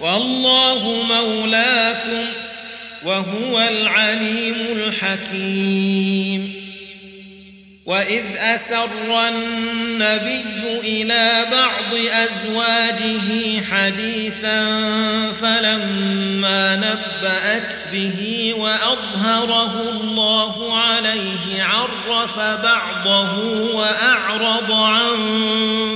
والله مولاكم وهو العليم الحكيم. وإذ أسر النبي إلى بعض أزواجه حديثا فلما نبأت به وأظهره الله عليه عرف بعضه وأعرض عن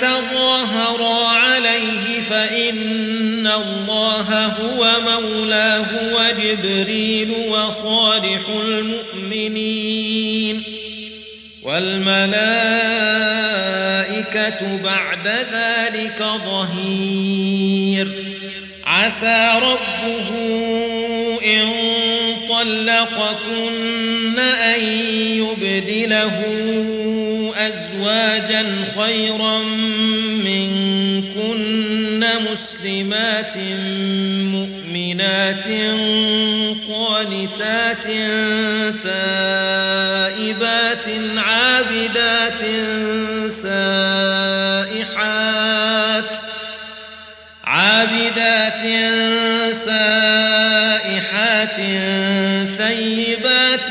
تظاهرا عليه فإن الله هو مولاه وجبريل وصالح المؤمنين والملائكة بعد ذلك ظهير عسى ربه إن طلقكن أن يبدله أزواجا خيرا منكن مسلمات مؤمنات قانتات تائبات عابدات سائحات عابدات سائحات ثيبات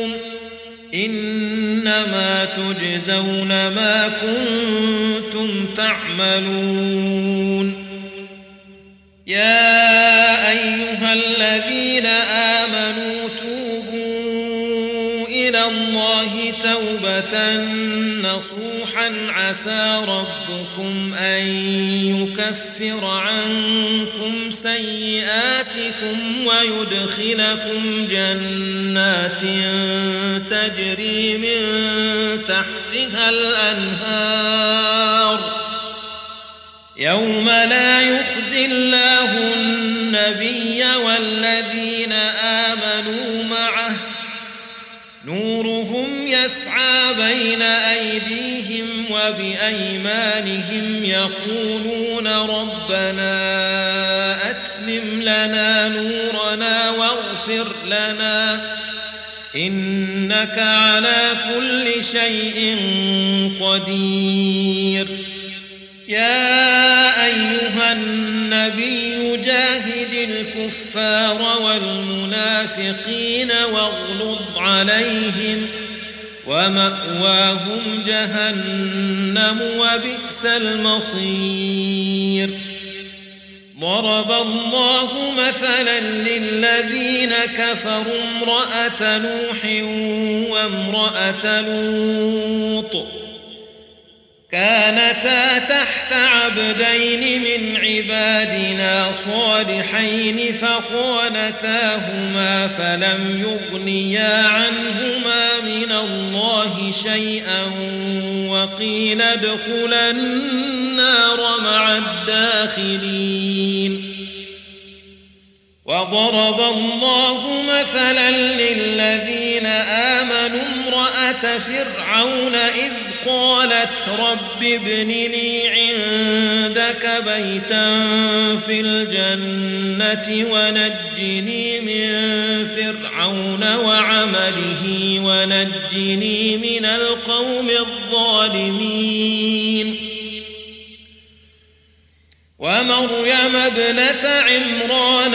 إنما تجزون ما كنتم تعملون. يا إلى الله توبة نصوحا عسى ربكم أن يكفر عنكم سيئاتكم ويدخلكم جنات تجري من تحتها الأنهار. يوم لا يخزي الله النبي والذين وبأيمانهم يقولون ربنا أتمم لنا نورنا واغفر لنا إنك على كل شيء قدير. يا أيها النبي جاهد الكفار والمنافقين واغلظ عليهم ومأواهم جهنم وبئس المصير. ضرب الله مثلا للذين كفروا امرأة نوح وامرأة لوط. كانتا تحت عبدين من عبادنا صالحين فخانتاهما فلم يغنيا عنهما من الله شيئا وقيل ادخلا النار مع الداخلين. وضرب الله مثلا للذين آمنوا امرأة فرعون إذ قالت رب ابن لي عندك بيتا في الجنة ونجني من فرعون وعمله ونجني من القوم الظالمين. ومريم ابنة عمران